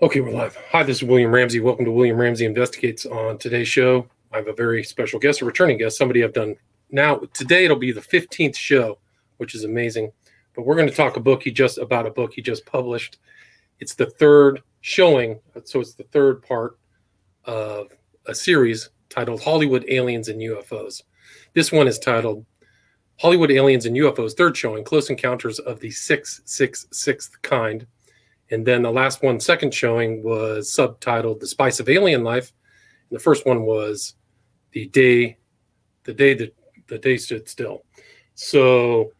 Okay, we're live. Hi, this is William Ramsey. Welcome to William Ramsey Investigates. On today's show, I have a very special guest, a returning guest, somebody I've done now. Today, it'll be the 15th show, which is amazing. But we're going to talk a book he just about a book he just published. It's the third showing, so it's the third part of a series titled Hollywood Aliens and UFOs. This one is titled Hollywood Aliens and UFOs, third showing, Close Encounters of the 666th Kind and then the last one, second showing, was subtitled "The Spice of Alien Life." And the first one was the day, the day that the day stood still. So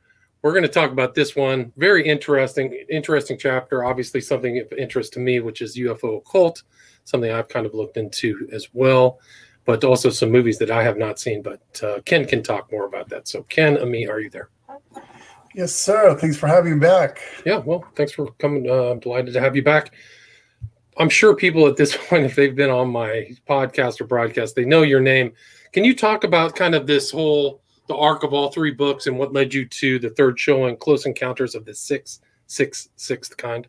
we're going to talk about this one. Very interesting, interesting chapter. Obviously, something of interest to me, which is UFO occult, something I've kind of looked into as well. But also some movies that I have not seen. But uh, Ken can talk more about that. So, Ken, Ammi, are you there? Yes, sir. Thanks for having me back. Yeah, well, thanks for coming. Uh, I'm delighted to have you back. I'm sure people at this point, if they've been on my podcast or broadcast, they know your name. Can you talk about kind of this whole the arc of all three books and what led you to the third showing, Close Encounters of the Sixth, Sixth, Sixth Kind?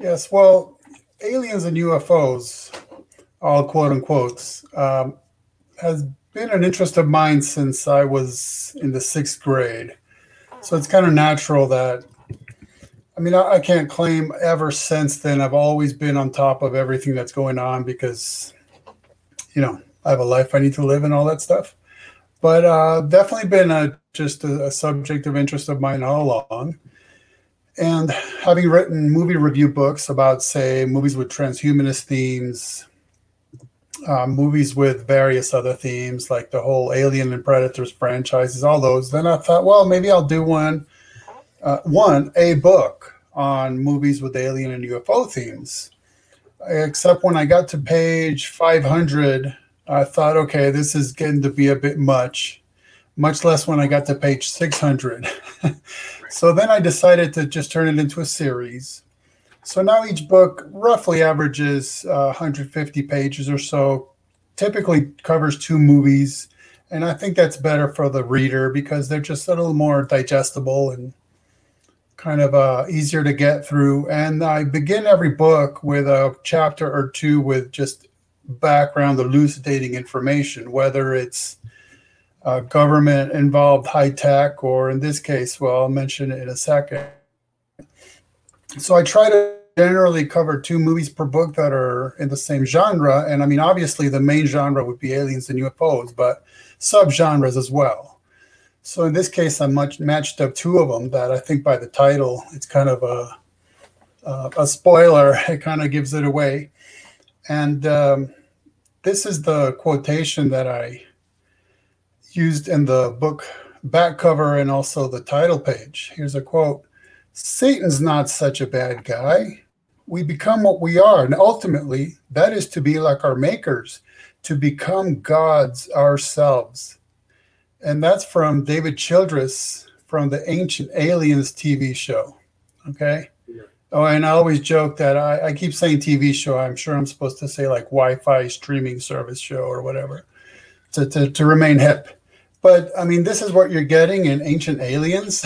Yes. Well, aliens and UFOs, all quote unquote, um, has been an interest of mine since I was in the sixth grade. So it's kind of natural that, I mean, I, I, can't claim ever since then I've always been on top of everything that's going on because, you know, I have a life I need to live and all that stuff. But uh, definitely been a, just a, a subject of interest of mine all along. And having written movie review books about, say, movies with transhumanist themes, uh, movies with various other themes, like the whole Alien and Predators franchises, all those. Then I thought, well, maybe I'll do one, uh, one a book on movies with alien and UFO themes. Except when I got to page 500, I thought, okay, this is getting to be a bit much. Much less when I got to page 600. so then I decided to just turn it into a series so now each book roughly averages uh, 150 pages or so, typically covers two movies. And I think that's better for the reader because they're just a little more digestible and kind of uh, easier to get through. And I begin every book with a chapter or two with just background elucidating information, whether it's uh, government involved high tech, or in this case, well, I'll mention it in a second. So I try to generally cover two movies per book that are in the same genre. And I mean, obviously, the main genre would be aliens and UFOs, but subgenres as well. So in this case, I much matched up two of them that I think by the title, it's kind of a uh, a spoiler. It kind of gives it away. And um, this is the quotation that I used in the book back cover and also the title page. Here's a quote Satan's not such a bad guy we become what we are. And ultimately, that is to be like our makers, to become gods ourselves. And that's from David Childress from the Ancient Aliens TV show. Okay. Yeah. Oh, and I always joke that I, I keep saying TV show. I'm sure I'm supposed to say like Wi Fi streaming service show or whatever to, to, to remain hip. But I mean, this is what you're getting in Ancient Aliens.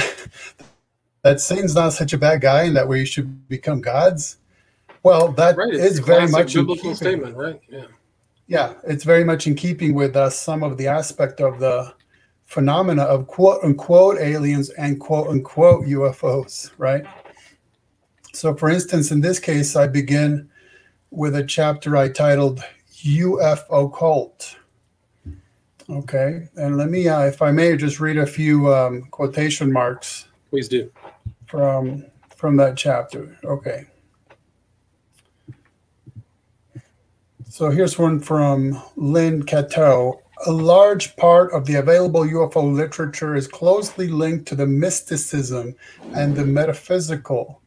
that Satan's not such a bad guy and that we should become gods. Well, that right. is very much a biblical statement, right? Yeah. Yeah, it's very much in keeping with uh, some of the aspect of the phenomena of quote unquote aliens and quote unquote UFOs, right? So, for instance, in this case, I begin with a chapter I titled UFO Cult. Okay, and let me, uh, if I may, just read a few um, quotation marks. Please do. From from that chapter. Okay. So here's one from Lynn Catoe. A large part of the available UFO literature is closely linked to the mysticism and the metaphysical.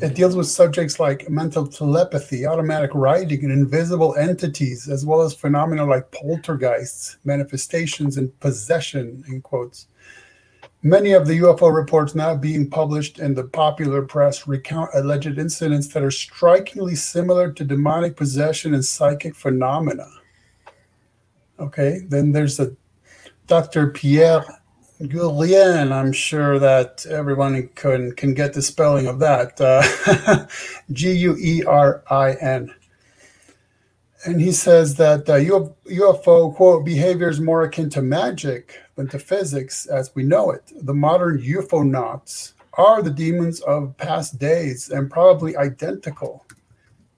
It deals with subjects like mental telepathy, automatic writing, and invisible entities, as well as phenomena like poltergeists, manifestations, and possession, in quotes. Many of the UFO reports now being published in the popular press recount alleged incidents that are strikingly similar to demonic possession and psychic phenomena. Okay, then there's a Dr. Pierre Guerin, I'm sure that everyone can can get the spelling of that. Uh, G U E R I N. And he says that uh, UFO quote behavior is more akin to magic than to physics as we know it. The modern UFOnauts are the demons of past days and probably identical.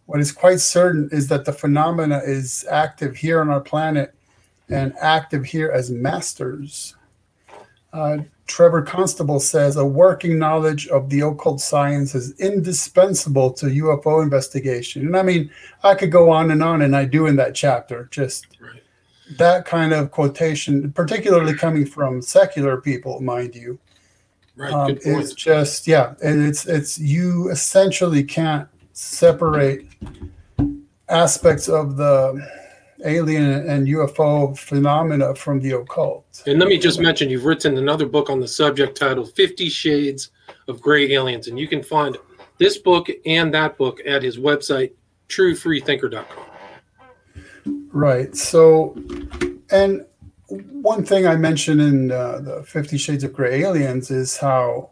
What is quite certain is that the phenomena is active here on our planet and active here as masters. Uh, Trevor Constable says a working knowledge of the occult science is indispensable to UFO investigation. And I mean, I could go on and on, and I do in that chapter. Just right. That kind of quotation, particularly coming from secular people, mind you, right? Um, is just yeah, and it's it's you essentially can't separate aspects of the alien and UFO phenomena from the occult. And let me just mention you've written another book on the subject titled 50 Shades of Gray Aliens. And you can find this book and that book at his website, truefreethinker.com. Right. So, and one thing I mentioned in uh, the 50 Shades of Gray Aliens is how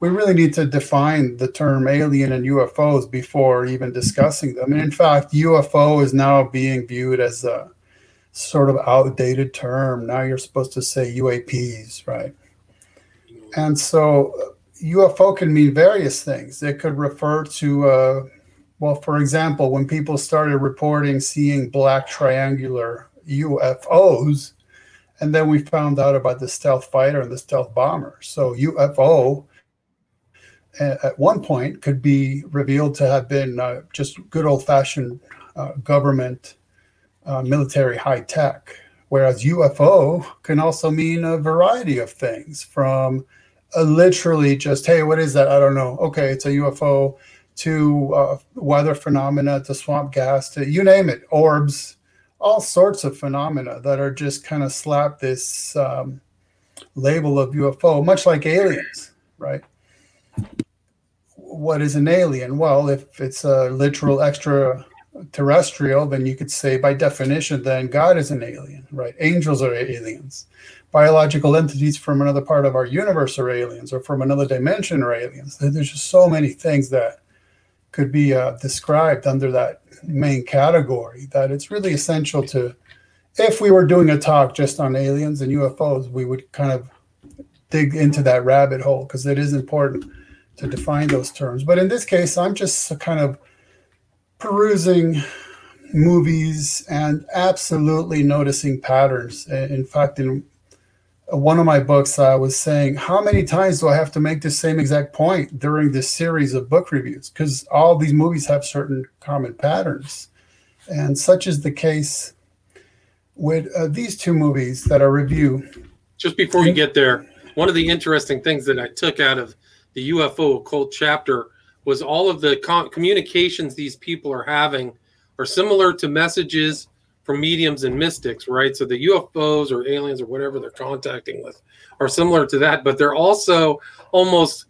we really need to define the term alien and UFOs before even discussing them. And in fact, UFO is now being viewed as a sort of outdated term. Now you're supposed to say UAPs, right? And so UFO can mean various things. It could refer to, uh, well, for example, when people started reporting seeing black triangular UFOs, and then we found out about the stealth fighter and the stealth bomber. So UFO at one point could be revealed to have been uh, just good old fashioned uh, government uh, military high tech, whereas UFO can also mean a variety of things from literally just, hey, what is that? I don't know. Okay, it's a UFO to uh, weather phenomena to swamp gas to you name it, orbs, all sorts of phenomena that are just kind of slap this um, label of UFO, much like aliens, right? what is an alien? Well, if it's a literal extraterrestrial, then you could say by definition, then God is an alien, right? Angels are aliens. Biological entities from another part of our universe are aliens, or from another dimension are aliens. There's just so many things that could be uh, described under that main category that it's really essential to, if we were doing a talk just on aliens and UFOs, we would kind of dig into that rabbit hole because it is important to define those terms. But in this case, I'm just kind of perusing movies and absolutely noticing patterns. In fact, in one of my books, I was saying, how many times do I have to make the same exact point during this series of book reviews? Because all these movies have certain common patterns. And such is the case with uh, these two movies that I review. Just before you get there, one of the interesting things that I took out of the UFO occult chapter was all of the com- communications these people are having are similar to messages from mediums and mystics, right? So the UFOs or aliens or whatever they're contacting with are similar to that, but they're also almost,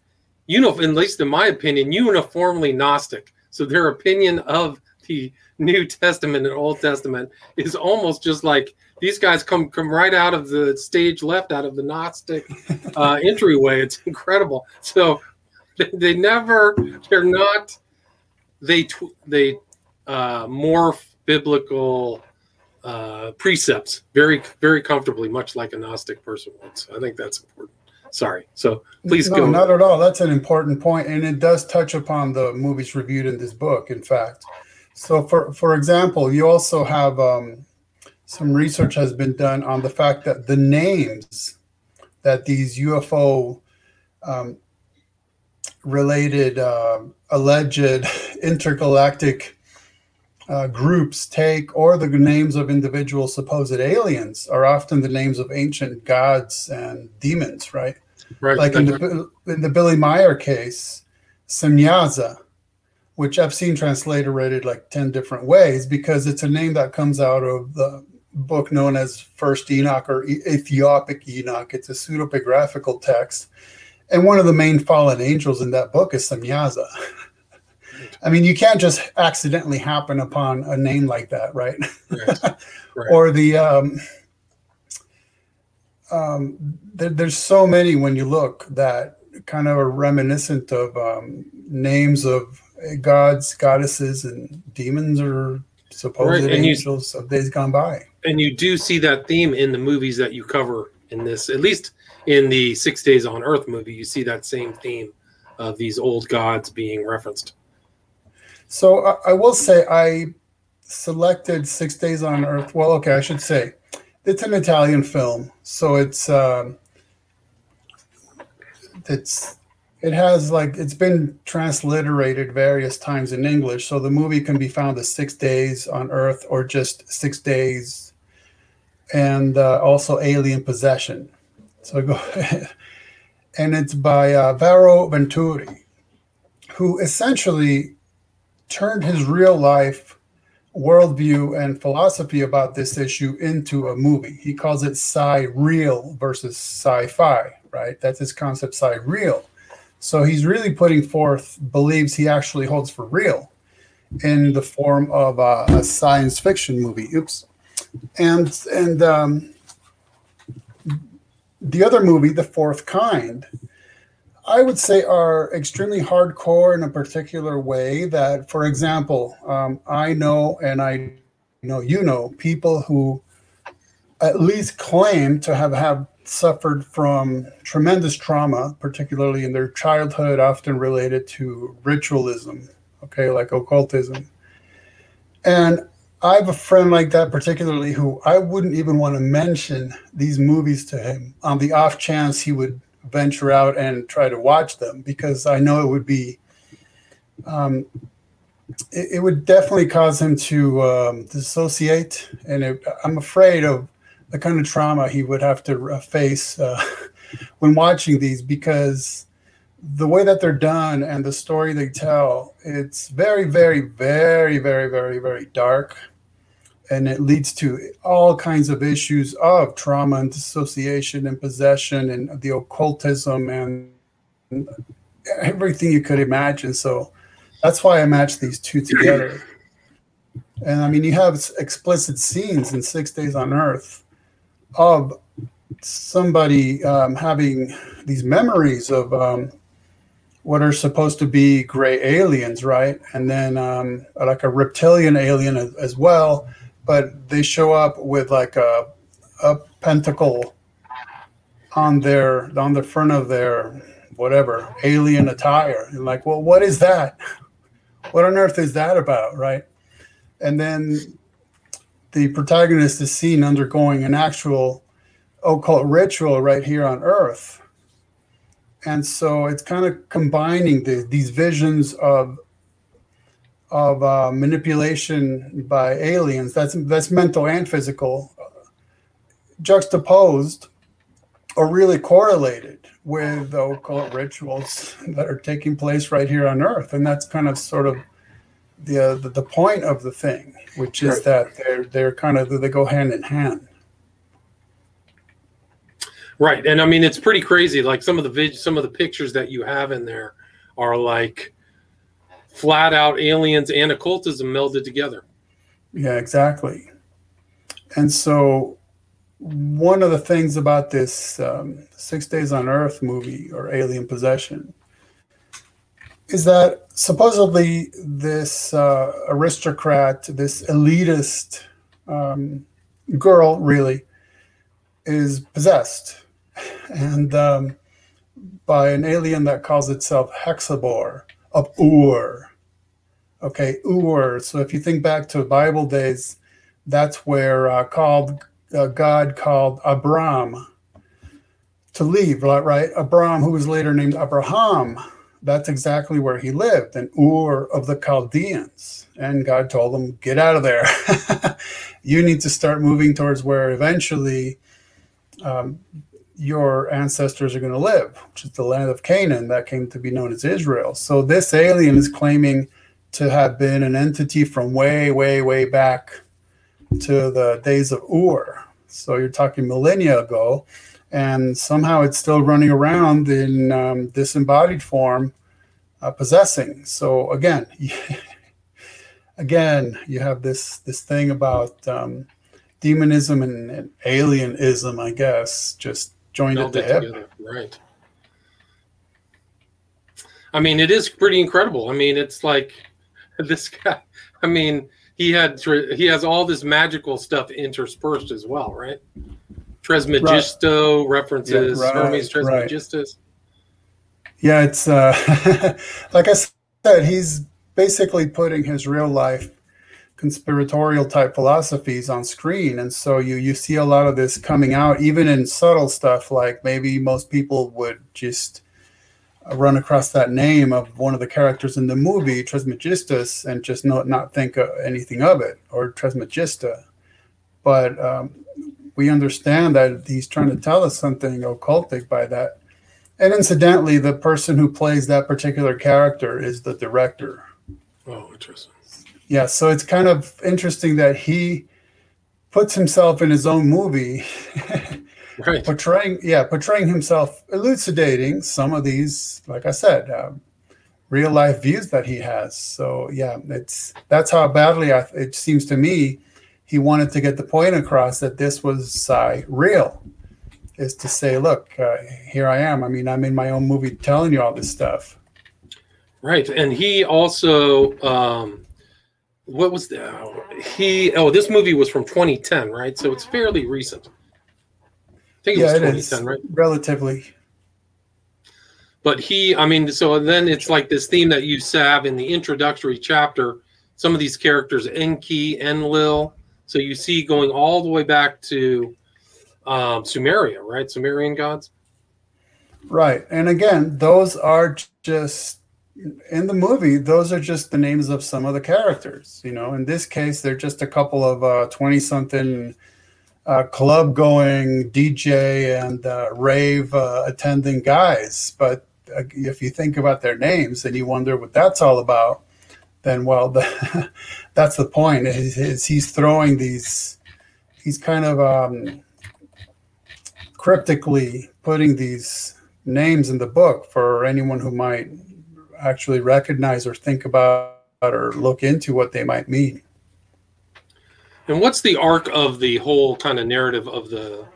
you know, at least in my opinion, uniformly Gnostic. So their opinion of the New Testament and Old Testament is almost just like these guys come come right out of the stage left out of the Gnostic uh, entryway. It's incredible. So they, they never they're not they tw- they uh, morph biblical uh, precepts very very comfortably, much like a Gnostic person would. So I think that's important. Sorry. So please no, go. Not at all. That's an important point, and it does touch upon the movies reviewed in this book. In fact, so for for example, you also have um, some research has been done on the fact that the names that these UFO um, related uh, alleged intergalactic uh, groups take, or the names of individual supposed aliens, are often the names of ancient gods and demons, right? Right. Like in the, in the Billy Meier case, Semyaza, which I've seen translated like 10 different ways because it's a name that comes out of the book known as First Enoch or Ethiopic Enoch. It's a pseudepigraphical text. And one of the main fallen angels in that book is Semyaza. I mean, you can't just accidentally happen upon a name like that, right? or the um, um, there, there's so many when you look that kind of are reminiscent of um, names of gods, goddesses, and demons or supposed right. angels you, of days gone by. And you do see that theme in the movies that you cover in this, at least in the Six Days on Earth movie, you see that same theme of these old gods being referenced. So I, I will say I selected Six Days on Earth. Well, okay, I should say it's an Italian film, so it's um, it's it has like it's been transliterated various times in English, so the movie can be found as Six Days on Earth or just Six Days, and uh, also Alien Possession. So go and it's by uh, Varo Venturi, who essentially turned his real life worldview and philosophy about this issue into a movie. He calls it sci real versus sci fi, right? That's his concept, sci real. So he's really putting forth believes he actually holds for real in the form of a, a science fiction movie. Oops. And, and, um, the other movie, The Fourth Kind, I would say are extremely hardcore in a particular way. That, for example, um, I know and I know you know people who at least claim to have have suffered from tremendous trauma, particularly in their childhood, often related to ritualism, okay, like occultism. And I have a friend like that, particularly who I wouldn't even want to mention these movies to him on the off chance he would venture out and try to watch them because I know it would be, um, it, it, would definitely cause him to um, dissociate. And it, I'm afraid of the kind of trauma he would have to uh, face uh, when watching these because the way that they're done and the story they tell, it's very, very, very, very, very, very dark and it leads to all kinds of issues of trauma and dissociation and possession and the occultism and everything you could imagine. So that's why I matched these two together. And I mean, you have explicit scenes in Six Days on Earth of somebody um, having these memories of um, what are supposed to be gray aliens, right? And then um, like a reptilian alien as, as well but they show up with like a a pentacle on their on the front of their whatever alien attire. And like well what is that? What on earth is that about right? And then the protagonist is seen undergoing an actual occult ritual right here on earth. And so it's kind of combining the, these visions of of uh, manipulation by aliens. That's that's mental and physical, juxtaposed or really correlated with the occult rituals that are taking place right here on Earth, and that's kind of sort of the uh, the, the, point of the thing, which is that they're they're kind of they go hand in hand. Right, and I mean it's pretty crazy. Like some of the vid- some of the pictures that you have in there are like flat out aliens and occultism melded together. Yeah, exactly. And so, one of the things about this um, Six Days on Earth movie or Alien Possession is that supposedly this uh, aristocrat, this elitist um, girl, really is possessed and um, by an alien that calls itself Hexabor of Ur. Okay, Ur. So if you think back to Bible days, that's where uh, called uh, God called Abram to leave, right? Right, Abram, who was later named Abraham. That's exactly where he lived, in Ur of the Chaldeans. And God told him, "Get out of there. you need to start moving towards where eventually." Um, your ancestors are going to live, which is the land of Canaan that came to be known as Israel. So this alien is claiming to have been an entity from way, way, way back to the days of Ur. So you're talking millennia ago, and somehow it's still running around in um, disembodied form, uh, possessing. So again, again, you have this this thing about um, demonism and, and alienism, I guess, just joined at the hip. Together. Right. I mean, it is pretty incredible. I mean, it's like this guy. I mean, he had he has all this magical stuff interspersed as well, right? Trismegisto right. references yeah, right, Hermes Trismegistus. Right. Yeah, it's uh, like I said, he's basically putting his real life conspiratorial type philosophies on screen. And so you you see a lot of this coming out even in subtle stuff like maybe most people would just run across that name of one of the characters in the movie Trismegistus and just not not think anything of it or Trismegista but um, we understand that he's trying to tell us something occultic by that. And incidentally the person who plays that particular character is the director. Oh interesting yeah, so it's kind of interesting that he puts himself in his own movie, right? portraying, yeah, portraying himself, elucidating some of these, like I said, um, real life views that he has. So yeah, it's that's how badly I, it seems to me he wanted to get the point across that this was sci real, is to say, look, uh, here I am. I mean, I'm in my own movie telling you all this stuff. Right, and he also. Um what was the he oh this movie was from 2010 right? So it's fairly recent. I think it yeah, was 2010 right? Relatively. But he i mean so then it's like this theme that you have in the introductory chapter. Some of these characters enki enlil so you see going all the way back to um, sumeria right? Sumerian gods? Right. And again those are just in the movie, those are just the names of some of the characters. You know, in this case, they're just a couple of twenty-something uh, uh, club-going DJ and uh, rave uh, attending guys. But uh, if you think about their names and you wonder what that's all about, then well, the, that's the point. Is, is, he's throwing these, he's kind of um, cryptically putting these names in the book for anyone who might actually recognize or think about or look into what they might mean. And what's the arc of the whole kind of narrative of the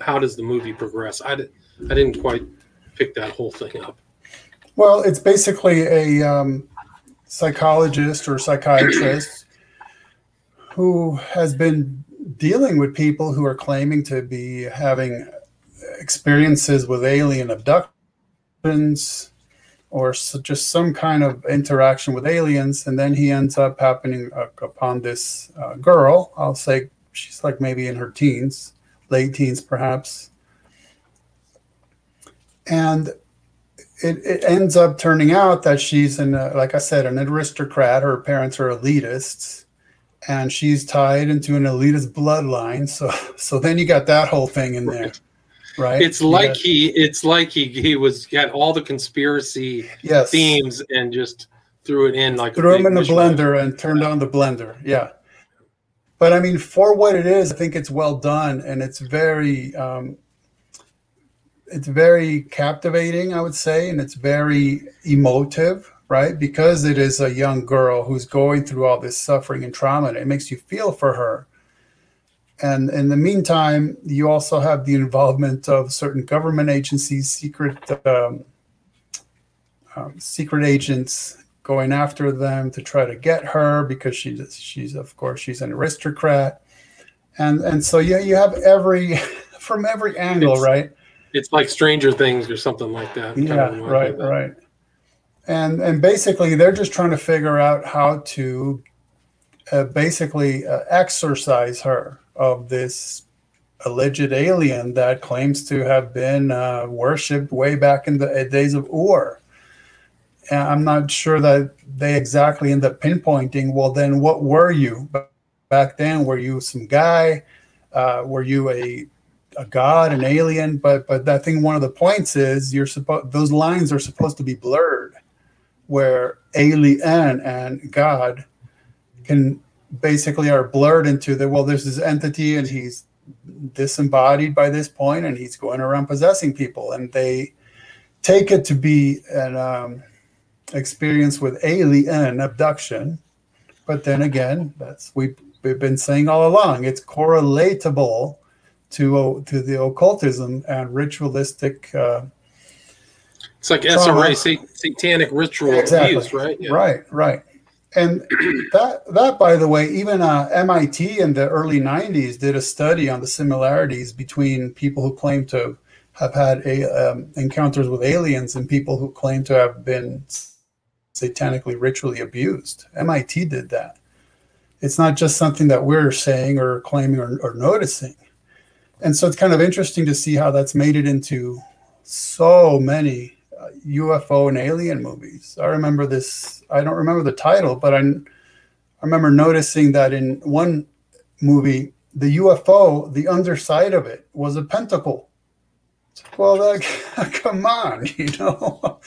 how does the movie progress? I, I didn't quite pick that whole thing up. Well, it's basically a um, psychologist or psychiatrist who has been dealing with people who are claiming to be having experiences with alien abductions or so just some kind of interaction with aliens and then he ends up happening uh, upon this uh, girl. I'll say she's like maybe in her teens late teens perhaps. And it, it ends up turning out that she's in, uh, like i said an aristocrat. Her parents are elitists and she's tied into an elitist bloodline. So so then you got that whole thing in there right? It's like yeah. he it's like he he was got all the conspiracy yes. themes and just threw it in like threw them in the blender and turned on the blender yeah. But i mean for what it is i think it's well done and it's very um it's very captivating i would say and it's very emotive right? Because it is a young girl who's going through all this suffering and trauma and it makes you feel for her and in the meantime, you also have the involvement of certain government agencies, secret um, um, secret agents going after them to try to get her because she's she's of course she's an aristocrat, and and so yeah, you have every from every angle, it's, right? It's like Stranger Things or something like that. Yeah, right, like right. And and basically, they're just trying to figure out how to uh, basically uh, exorcise her of this alleged alien that claims to have been uh, worshipped way back in the days of Ur. And I'm not sure that they exactly end up pinpointing. Well, then what were you back then? Were you some guy? Uh, were you a a god, an alien? But but I think one of the points is you're supposed those lines are supposed to be blurred, where alien and God can basically are blurred into the well there's this entity and he's disembodied by this point and he's going around possessing people and they take it to be an um, experience with alien abduction but then again that's we we've been saying all along. It's correlatable to to the occultism and ritualistic. Uh, it's like. SRA, satanic ritual exactly. abuse, right? Yeah. Right, right. And that that, by the way, even uh, MIT in the early '90s did a study on the similarities between people who claim to have had a, um, encounters with aliens and people who claim to have been satanically ritually abused. MIT did that. It's not just something that we're saying or claiming or, or noticing. And so it's kind of interesting to see how that's made it into so many UFO and alien movies. I remember this, I don't remember the title, but I, I remember noticing that in one movie, the UFO, the underside of it was a pentacle well, like, come on, you know,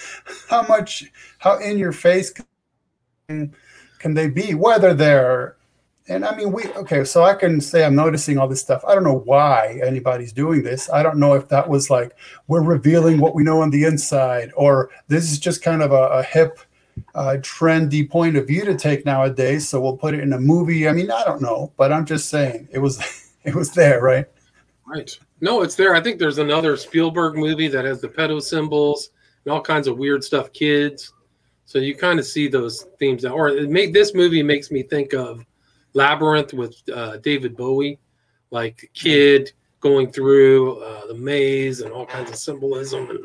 how much, how in your face can, can they be? Whether they're, and I mean, we, okay, so I can say I'm noticing all this stuff. I don't know why anybody's doing this. I don't know if that was like, we're revealing what we know on the inside, or this is just kind of a, a hip, uh, trendy point of view to take nowadays. So we'll put it in a movie. I mean, I don't know, but I'm just saying it was, it was there, right? Right. No, it's there. I think there's another Spielberg movie that has the pedo symbols and all kinds of weird stuff, kids. So you kind of see those themes. Or it made this movie makes me think of Labyrinth with uh, David Bowie, like kid going through uh, the maze and all kinds of symbolism and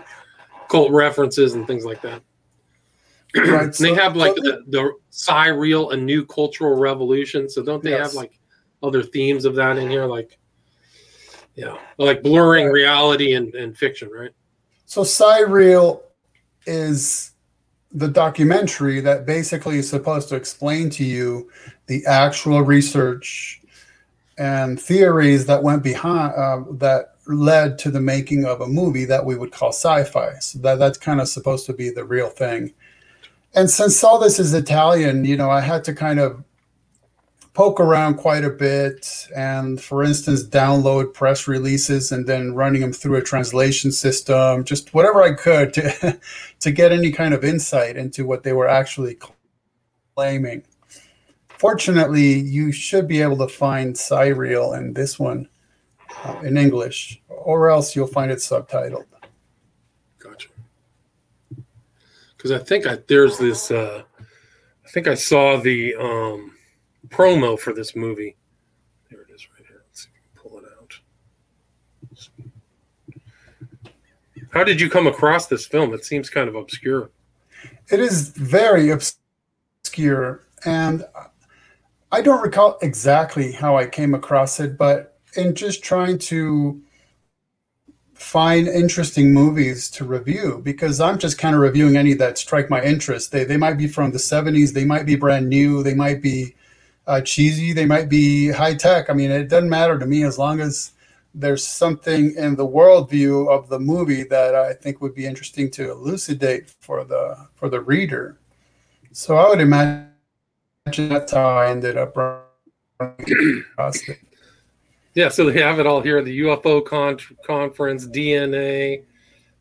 cult references and things like that. Right, so, they have like the, the Cyreal, a new cultural revolution. So don't they yes. have like other themes of that in here, like yeah, like blurring reality and, and fiction, right? So Cyreal is the documentary that basically is supposed to explain to you the actual research and theories that went behind uh, that led to the making of a movie that we would call sci-fi. So that that's kind of supposed to be the real thing. And since all this is Italian, you know, I had to kind of poke around quite a bit and for instance download press releases and then running them through a translation system just whatever i could to to get any kind of insight into what they were actually claiming. Fortunately you should be able to find Cyreal in this one uh, in english or else you'll find it subtitled. Gotcha. Because i think I, there's this uh, i think i saw the um promo for this movie. There it is right here. Let's see if we can pull it out. How did you come across this film? It seems kind of obscure. It is very obscure. And I don't recall exactly how I came across it, but in just trying to find interesting movies to review because I'm just kind of reviewing any that strike my interest. They they might be from the 70s, they might be brand new, they might be uh, cheesy, they might be high tech. I mean, it doesn't matter to me as long as there's something in the worldview of the movie that I think would be interesting to elucidate for the for the reader. So I would imagine that's how I ended up across it. Yeah, so they have it all here: the UFO con- conference, DNA. I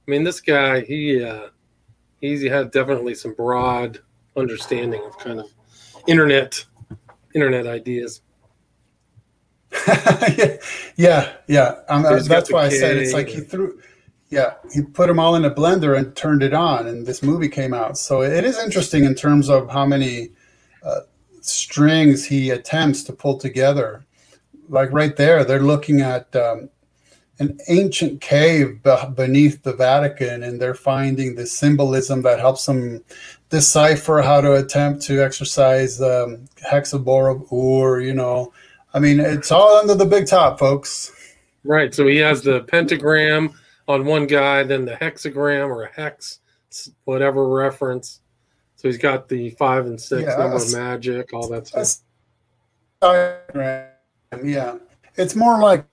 mean, this guy, he uh, he had definitely some broad understanding of kind of internet internet ideas. yeah, yeah. Um, that's why I said it's like he threw. Yeah, he put them all in a blender and turned it on, and this movie came out. So it is interesting in terms of how many uh, strings he attempts to pull together. Like right there, they're looking at um, an ancient cave beneath the Vatican, and they're finding the symbolism that helps them decipher how to attempt to exercise um, Hexabor of Ur. You know, I mean, it's all under the big top, folks. Right. So he has the pentagram on one guy, then the hexagram or a hex, whatever reference. So he's got the five and six yeah, number of magic, all that stuff. Yeah, it's more like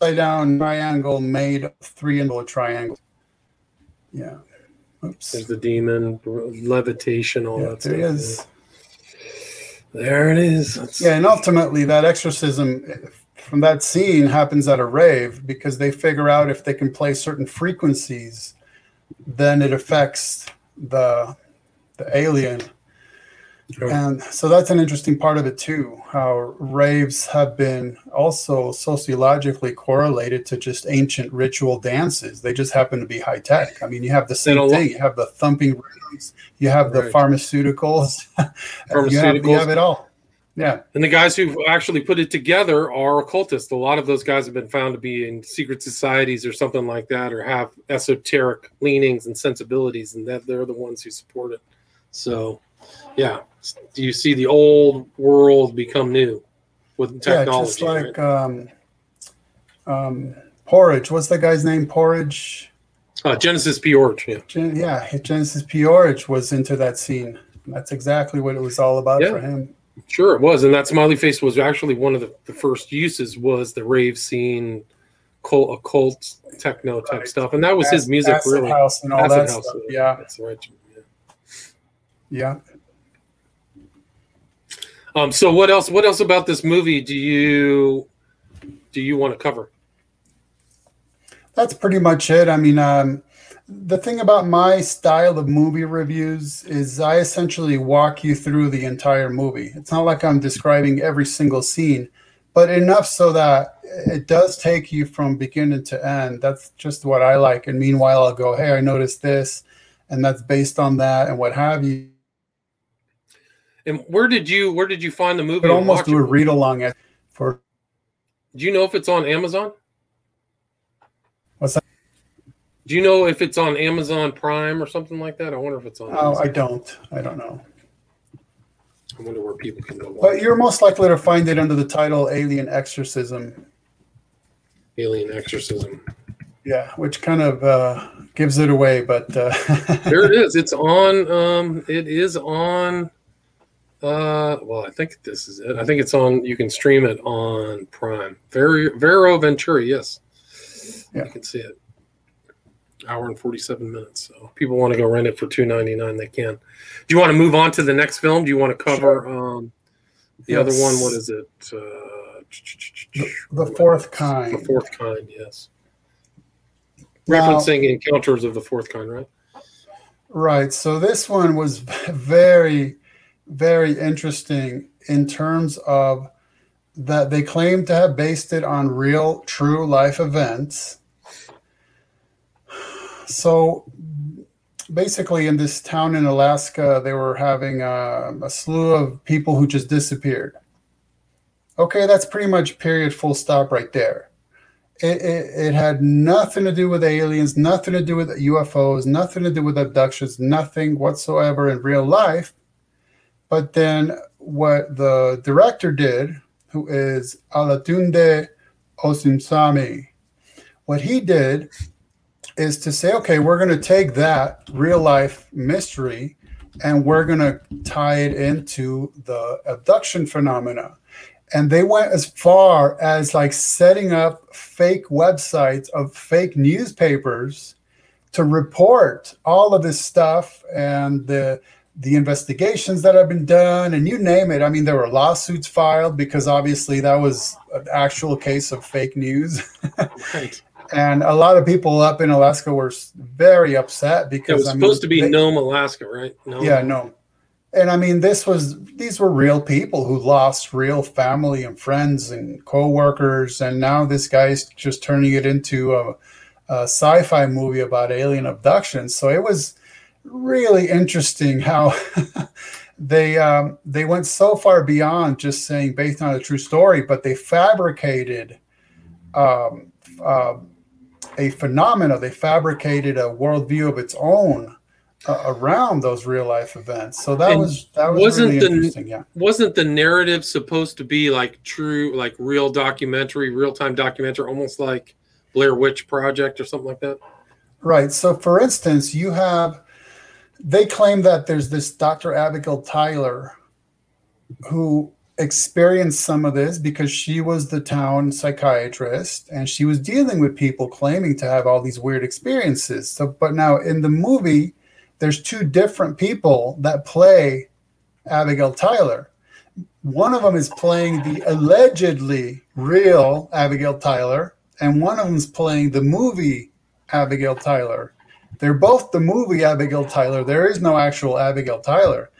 upside down triangle made three into a triangle. Yeah. Oops. There's the demon, levitation, all yeah, that there stuff. Is. There it is. That's... Yeah, and ultimately that exorcism from that scene happens at a rave because they figure out if they can play certain frequencies, then it affects the the alien. And so that's an interesting part of it too. How raves have been also sociologically correlated to just ancient ritual dances. They just happen to be high tech. I mean, you have the same thing. You have the thumping rhythms. You have the right. pharmaceuticals. pharmaceuticals. you, have, you have it all. Yeah. And the guys who've actually put it together are occultists. A lot of those guys have been found to be in secret societies or something like that, or have esoteric leanings and sensibilities, and that they're the ones who support it. So, yeah, you see the old world become new with technology? Yeah, just like right? um, um, Porridge. What's that guy's name? Porridge. Uh, Genesis P-Orridge. Yeah. Gen- yeah, Genesis P-Orridge was into that scene. That's exactly what it was all about yeah. for him. Sure, it was, and that smiley face was actually one of the, the first uses was the rave scene, cult, occult, techno type right. stuff, and that was his music Acid really. House and all Acid that House, stuff. Yeah, that's right. Yeah. yeah. Um. So what else? What else about this movie do you do you want to cover? That's pretty much it. I mean, um, the thing about my style of movie reviews is I essentially walk you through the entire movie. It's not like I'm describing every single scene, but enough so that it does take you from beginning to end. That's just what I like. And meanwhile, I'll go, hey, I noticed this, and that's based on that, and what have you. And where did you where did you find the movie? I almost do a read along for. Do you know if it's on Amazon? What's that? Do you know if it's on Amazon Prime or something like that? I wonder if it's on. Oh, I don't. I don't know. I wonder where people can go. But you're most likely to find it under the title Alien Exorcism. Alien Exorcism. Yeah, which kind of uh, gives it away, but uh... there it is. It's on. Um, it is on. Uh, well, I think this is it. I think it's on. You can stream it on Prime. Vero, Vero Venturi. Yes, yeah. you can see it hour and 47 minutes. So people want to go rent it for 2.99, they can. Do you want to move on to the next film? Do you want to cover um, the yes. other one? What is it? Uh, the, the fourth kind. The fourth kind, yes. Referencing encounters of the fourth kind, right? Right. So this one was very, very interesting in terms of that they claim to have based it on real, true life events so basically, in this town in Alaska, they were having a, a slew of people who just disappeared. Okay, that's pretty much period, full stop right there. It, it, it, had nothing to do with aliens, nothing to do with UFOs, nothing to do with abductions, nothing whatsoever in real life. But then what the director did, who is Olatunde Osunsanmi, what he did is to say, okay, we're going to take that real life mystery and we're going to tie it into the abduction phenomena. And they went as far as like setting up fake websites of fake newspapers to report all of this stuff and the the investigations that have been done and you name it. I mean, there were lawsuits filed because obviously that was an actual case of fake news. right and a lot of people up in Alaska were very upset because it was I supposed mean, to be they, Nome, Alaska, right? Nome. Yeah, no. And I mean, this was these were real people who lost real family and friends and coworkers, and now this guy's just turning it into a, a sci-fi movie about alien abductions. So it was really interesting how they um, they went so far beyond just saying based on a true story, but they fabricated um, uh, a phenomena. They fabricated a worldview of its own uh, around those real life events. So that and was that was wasn't really the, interesting. Yeah, wasn't the narrative supposed to be like true, like real documentary, real time documentary, almost like Blair Witch Project or something like that? Right. So, for instance, you have they claim that there's this Dr. Abigail Tyler who experienced some of this because she was the town psychiatrist and she was dealing with people claiming to have all these weird experiences. So, but now in the movie, there's two different people that play Abigail Tyler. One of them is playing the allegedly real Abigail Tyler, and one of them is playing the movie Abigail Tyler. They're both the movie Abigail Tyler. There is no actual Abigail Tyler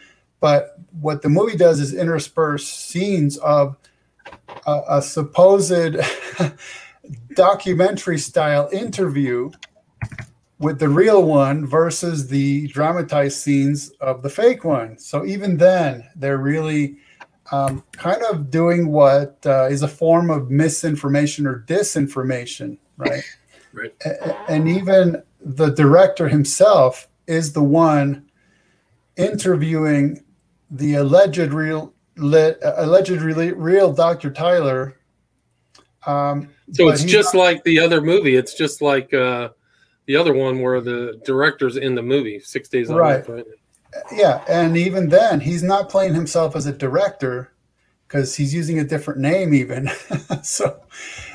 But what the movie does is intersperse scenes of a, a supposed documentary style interview with the real one versus the dramatized scenes of the fake one. So even then, they're really um, kind of doing what uh, is a form of misinformation or disinformation, right? right. And even the director himself is the one interviewing the alleged real le- alleged real, real Dr. Tyler. Um, So it's just not- like the other movie. It's just like uh, the other one where the director's in the movie, Six Days on Right. Right? yeah, and even then, he's not playing himself as a director because he's using a different name, even. so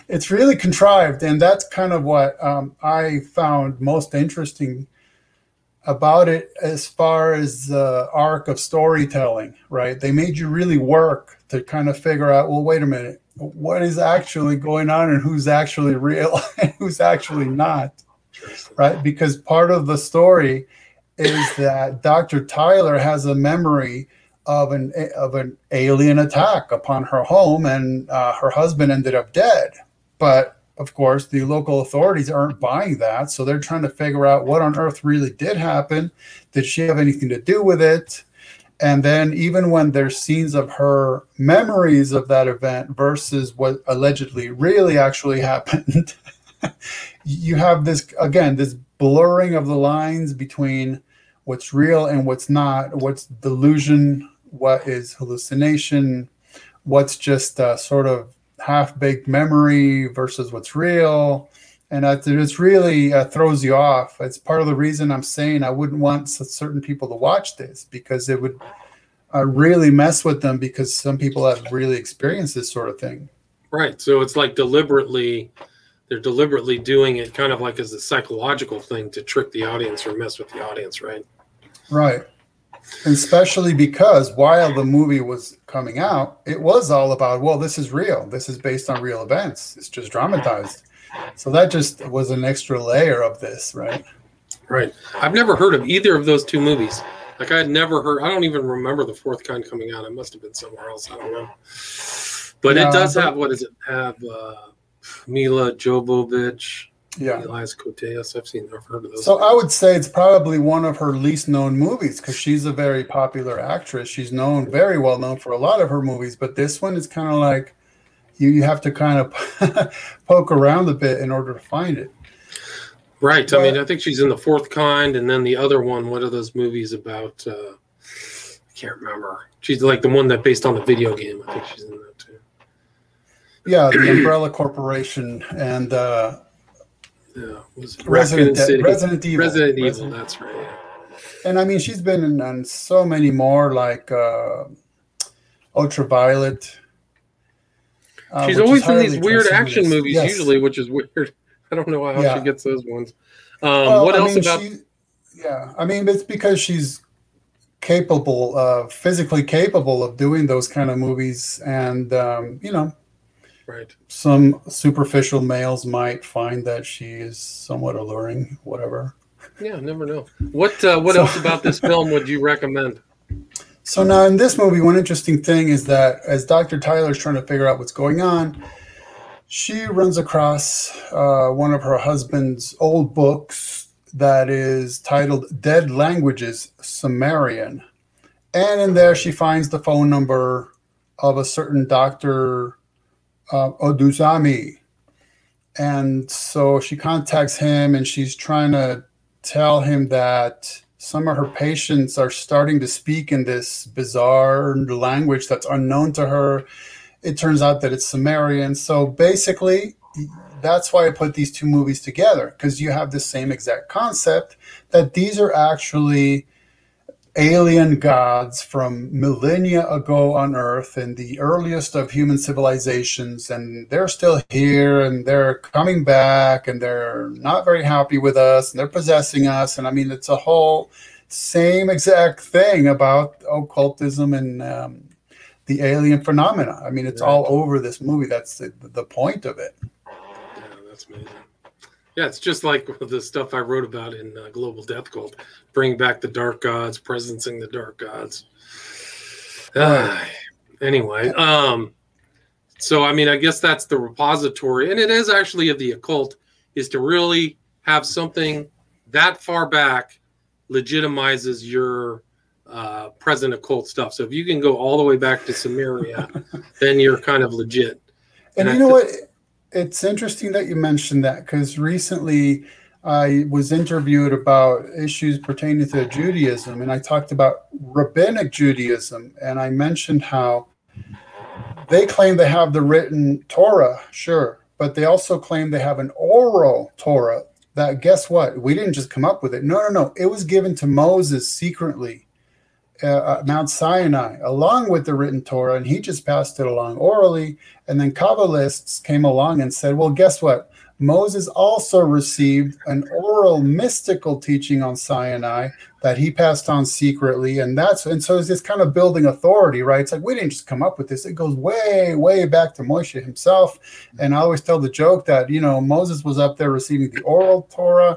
it's really contrived, and that's kind of what um, I found most interesting about it as far as the arc of storytelling, right? They made you really work to kind of figure out, well, wait a minute, what is actually going on and who's actually real and who's actually not right? Because part of the story is that Dr. Tyler has a memory of an of an alien attack upon her home, and uh, her husband ended up dead. But of course, the local authorities aren't buying that, so they're trying to figure out what on earth really did happen. Did she have anything to do with it? And then, even when there's scenes of her memories of that event versus what allegedly really actually happened, you have this again this blurring of the lines between what's real and what's not what's delusion what is hallucination what's just a sort of half-baked memory versus what's real and it's really uh, throws you off it's part of the reason i'm saying i wouldn't want certain people to watch this because it would uh, really mess with them because some people have really experienced this sort of thing Right. So it's like deliberately, they're deliberately doing it kind of like as a psychological thing to trick the audience or mess with the audience, right? Right. Especially because while the movie was coming out, it was all about, well, this is real. This is based on real events. It's just dramatized. So that just was an extra layer of this, right? Right. I've never heard of either of those two movies. Like I had never heard. I don't even remember the fourth kind coming out. It must have been somewhere else. I don't know. But No, it does have what does it have? Uh, Milla Jovovich, Yeah. Elias Koteas. I've seen. I've heard of those. So I would say it's probably one of her least known movies because she's a very popular actress. She's known, very well known for a lot of her movies, but this one is kind of like you, you have to kind of poke around a bit in order to find it. right. I mean, I think she's in the fourth kind, and then the other one. What are those movies about? Uh, I can't remember. She's like the one that based on the video game. I think she's in that too. Yeah, the Umbrella Corporation and uh, Yeah. Was it Resident, Raccoon City? Resident Evil. Resident Evil. Resident- That's right. Yeah. And I mean, she's been in, on so many more, like uh, Ultraviolet. uh, She's always in these weird trustworthy. action movies, Yes. usually, which is weird. I don't know how Yeah. she gets those ones. Um, Well, what I else mean, about? she- yeah, I mean, it's because she's capable, uh, physically capable of doing those kind of movies, and um, you know, Right. some superficial males might find that she is somewhat alluring. Whatever. Yeah, never know. What uh, What So- else about this film would you recommend? So now in this movie, one interesting thing is that as Dr. Tyler is trying to figure out what's going on, she runs across uh, one of her husband's old books that is titled Dead Languages Sumerian. And in there, she finds the phone number of a certain Dr. Uh, Odusami. And so she contacts him and she's trying to tell him that some of her patients are starting to speak in this bizarre language that's unknown to her. It turns out that it's Sumerian. So basically, that's why I put these two movies together because you have the same exact concept that these are actually alien gods from millennia ago on Earth in the earliest of human civilizations, and they're still here and they're coming back and they're not very happy with us and they're possessing us. And I mean, it's a whole same exact thing about occultism and um, the alien phenomena. I mean, it's Right. all over this movie. That's the, the point of it. Yeah, that's amazing. Yeah, it's just like the stuff I wrote about in uh, Global Death Cult, bring back the dark gods, presencing the dark gods. Uh, anyway, um, so I mean, I guess that's the repository, and it is actually of the occult, is to really have something that far back legitimizes your uh, present occult stuff. So if you can go all the way back to Sumeria, then you're kind of legit. And, and you know what? It's interesting that you mentioned that because recently I was interviewed about issues pertaining to Judaism, and I talked about rabbinic Judaism, and I mentioned how they claim they have the written Torah, sure, but they also claim they have an oral Torah. That guess what? We didn't just come up with it. No, no, no. It was given to Moses secretly uh, Mount Sinai, along with the written Torah, and he just passed it along orally. And then Kabbalists came along and said, "Well, guess what? Moses also received an oral mystical teaching on Sinai that he passed on secretly. And that's and so it's this kind of building authority, right? It's like we didn't just come up with this. It goes way, way back to Moshe himself. And I always tell the joke that you know Moses was up there receiving the oral Torah,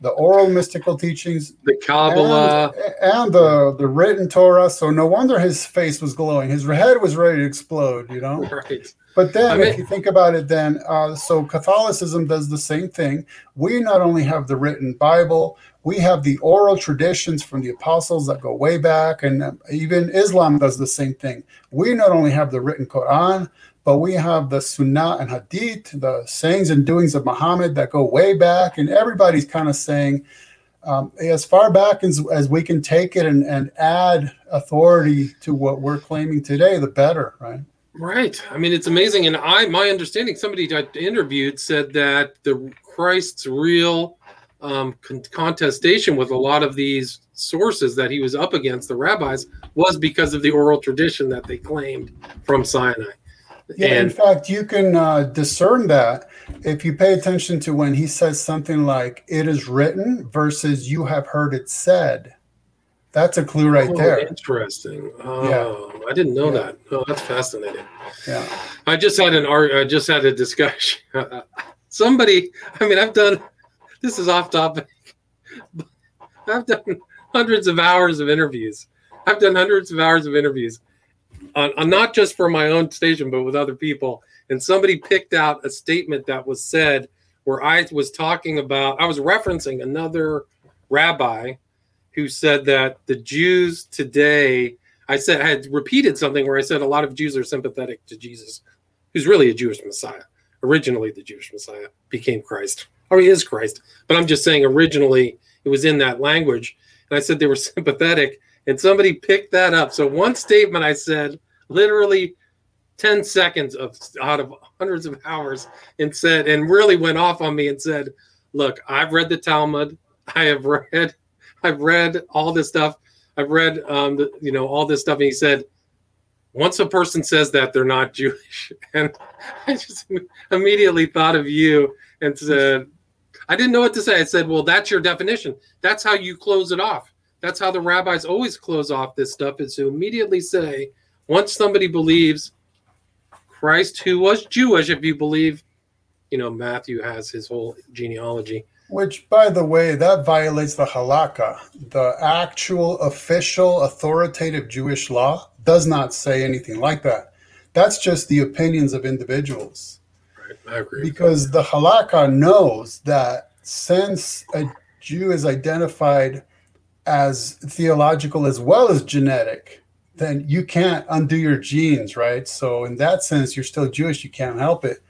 the oral mystical teachings, the Kabbalah, and, and, the the written Torah. So no wonder his face was glowing. His head was ready to explode. You know, right. But then, I mean, if you think about it, then uh, so Catholicism does the same thing. We not only have the written Bible, we have the oral traditions from the apostles that go way back, and uh, even Islam does the same thing. We not only have the written Quran, but we have the Sunnah and Hadith, the sayings and doings of Muhammad that go way back, and everybody's kind of saying. Um, as far back as, as we can take it and, and add authority to what we're claiming today, the better, right? Right. I mean, it's amazing. And I, my understanding, somebody I interviewed said that the Christ's real um, con- contestation with a lot of these sources that he was up against, the rabbis, was because of the oral tradition that they claimed from Sinai. Yeah, and, in fact, you can uh, discern that if you pay attention to when he says something like, it is written versus you have heard it said. That's a clue right oh, there. Interesting. Oh, yeah. I didn't know yeah. that. Oh, that's fascinating. Yeah. I just had an art. I just had a discussion. Somebody. I mean, I've done. This is off topic. I've done hundreds of hours of interviews. I've done hundreds of hours of interviews, on, on not just for my own station, but with other people. And somebody picked out a statement that was said where I was talking about. I was referencing another rabbi who said that the Jews today, I said, I had repeated something where I said a lot of Jews are sympathetic to Jesus, who's really a Jewish Messiah. Originally, the Jewish Messiah became Christ, or he is Christ. But I'm just saying, originally, it was in that language. And I said they were sympathetic, and somebody picked that up. So, one statement I said, literally 10 seconds of out of hundreds of hours, and said, and really went off on me and said, Look, I've read the Talmud. I have read I've read all this stuff. I've read, um, the, you know, all this stuff. And he said, once a person says that, they're not Jewish. And I just immediately thought of you and said, I didn't know what to say. I said, well, that's your definition. That's how you close it off. That's how the rabbis always close off this stuff is to immediately say, once somebody believes Christ, who was Jewish, if you believe, you know, Matthew has his whole genealogy which, by the way, that violates the halakha. The actual official authoritative Jewish law does not say anything like that. That's just the opinions of individuals. Right, I agree. Because the halakha knows that since a Jew is identified as theological as well as genetic, then you can't undo your genes, right? So, in that sense, you're still Jewish. You can't help it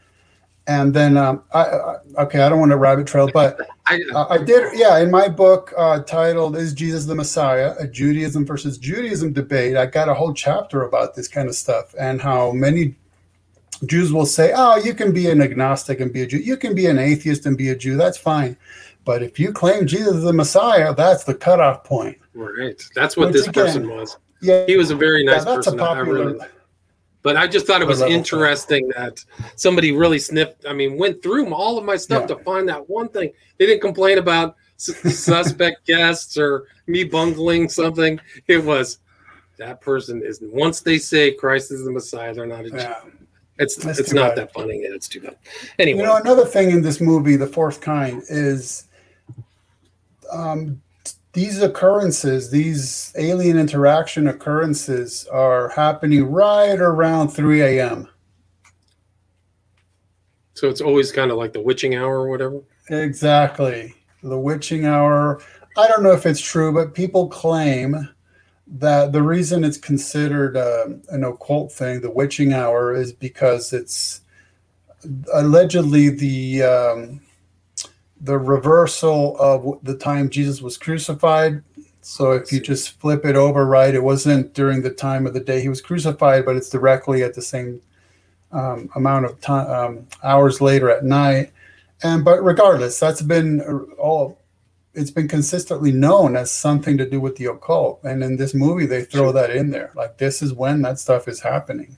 and then um, I, I, okay, I don't want to rabbit trail, but I, uh, I, did, yeah, in my book uh, titled "Is Jesus the Messiah: A Judaism versus Judaism Debate," I got a whole chapter about this kind of stuff and how many Jews will say, "Oh, you can be an agnostic and be a Jew. You can be an atheist and be a Jew. That's fine." But if you claim Jesus is the Messiah, that's the cutoff point. Right. That's what Which this again, person was. Yeah, he was a very nice yeah, person. Popular, really, but I just thought it was interesting that somebody really sniffed. I mean, went through all of my stuff yeah. to find that one thing. They didn't complain about suspect guests or me bungling something. It was that person is once they say Christ is the Messiah, they're not a yeah. It's That's it's not bad. that funny. It's too bad. Anyway, you know, another thing in this movie, The Fourth Kind, is um, these occurrences, these alien interaction occurrences, are happening right around 3 a.m. So it's always kind of like the witching hour or whatever. Exactly. The witching hour. I don't know if it's true, but people claim that the reason it's considered uh, an occult thing, the witching hour, is because it's allegedly the um, the reversal of the time Jesus was crucified. So if you just flip it over, right, it wasn't during the time of the day he was crucified, but it's directly at the same um, amount of time um, hours later at night. And but regardless, that's been all. It's been consistently known as something to do with the occult, and in this movie they throw that in there. Like this is when that stuff is happening.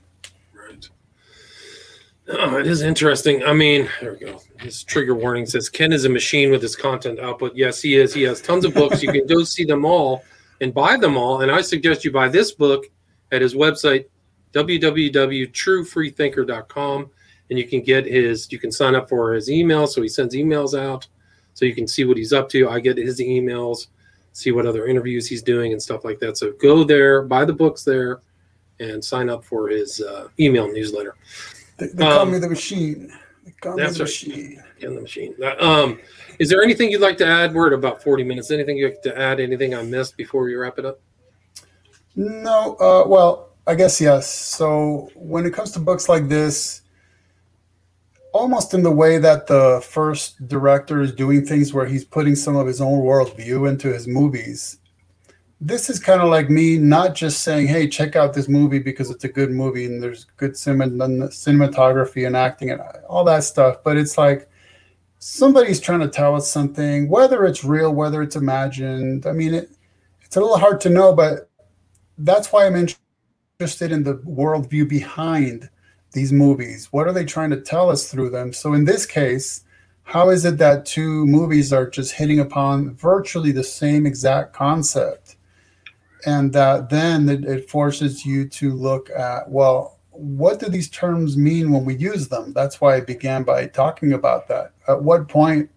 Oh, it is interesting. I mean, there we go. His trigger warning says Ken is a machine with his content output. Yes, he is. He has tons of books. You can go see them all and buy them all. And I suggest you buy this book at his website, www.truefreethinker.com. And you can get his, you can sign up for his email. So he sends emails out so you can see what he's up to. I get his emails, see what other interviews he's doing and stuff like that. So go there, buy the books there, and sign up for his uh, email newsletter. They, they call um, me the machine. They call that's me the right. machine. In the machine. Um, is there anything you'd like to add? We're at about 40 minutes. Anything you'd like to add? Anything I missed before we wrap it up? No. Uh, well, I guess yes. So when it comes to books like this, almost in the way that the first director is doing things where he's putting some of his own worldview into his movies this is kind of like me not just saying, "Hey, check out this movie because it's a good movie and there's good cinematography and acting and all that stuff," but it's like somebody's trying to tell us something, whether it's real, whether it's imagined. I mean, it, it's a little hard to know, but that's why I'm interested in the worldview behind these movies. What are they trying to tell us through them? So in this case, how is it that two movies are just hitting upon virtually the same exact concept? And then it, it forces you to look at well what do these terms mean when we use them? That's why i began by talking about that. At what point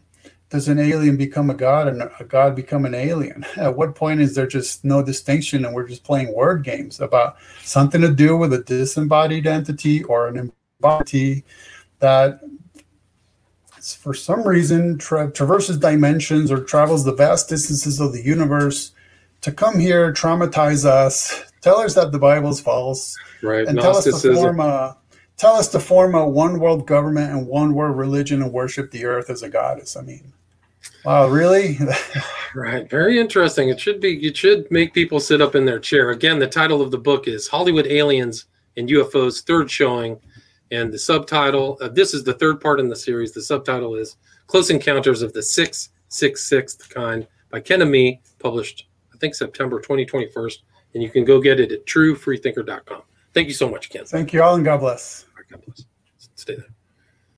does an alien become a god and a god become an alien? At what point is there just no distinction and we're just playing word games about something to do with a disembodied entity or an embodied that for some reason tra- traverses dimensions or travels the vast distances of the universe to come here, traumatize us, tell us that the Bible is false, right? And tell us to form a tell us to form a one world government and one world religion and worship the earth as a goddess. I mean, wow, really? right. Very interesting. It should be. It should make people sit up in their chair. Again, the title of the book is Hollywood Aliens and UFOs, third showing, and the subtitle. Uh, this is the third part in the series. The subtitle is Close Encounters of the Six Six Sixth Kind by Ken Ammi, published think September 2021. And you can go get it at truefreethinker.com. Thank you so much, Ken. Thank you all, and God bless. God bless. Stay there.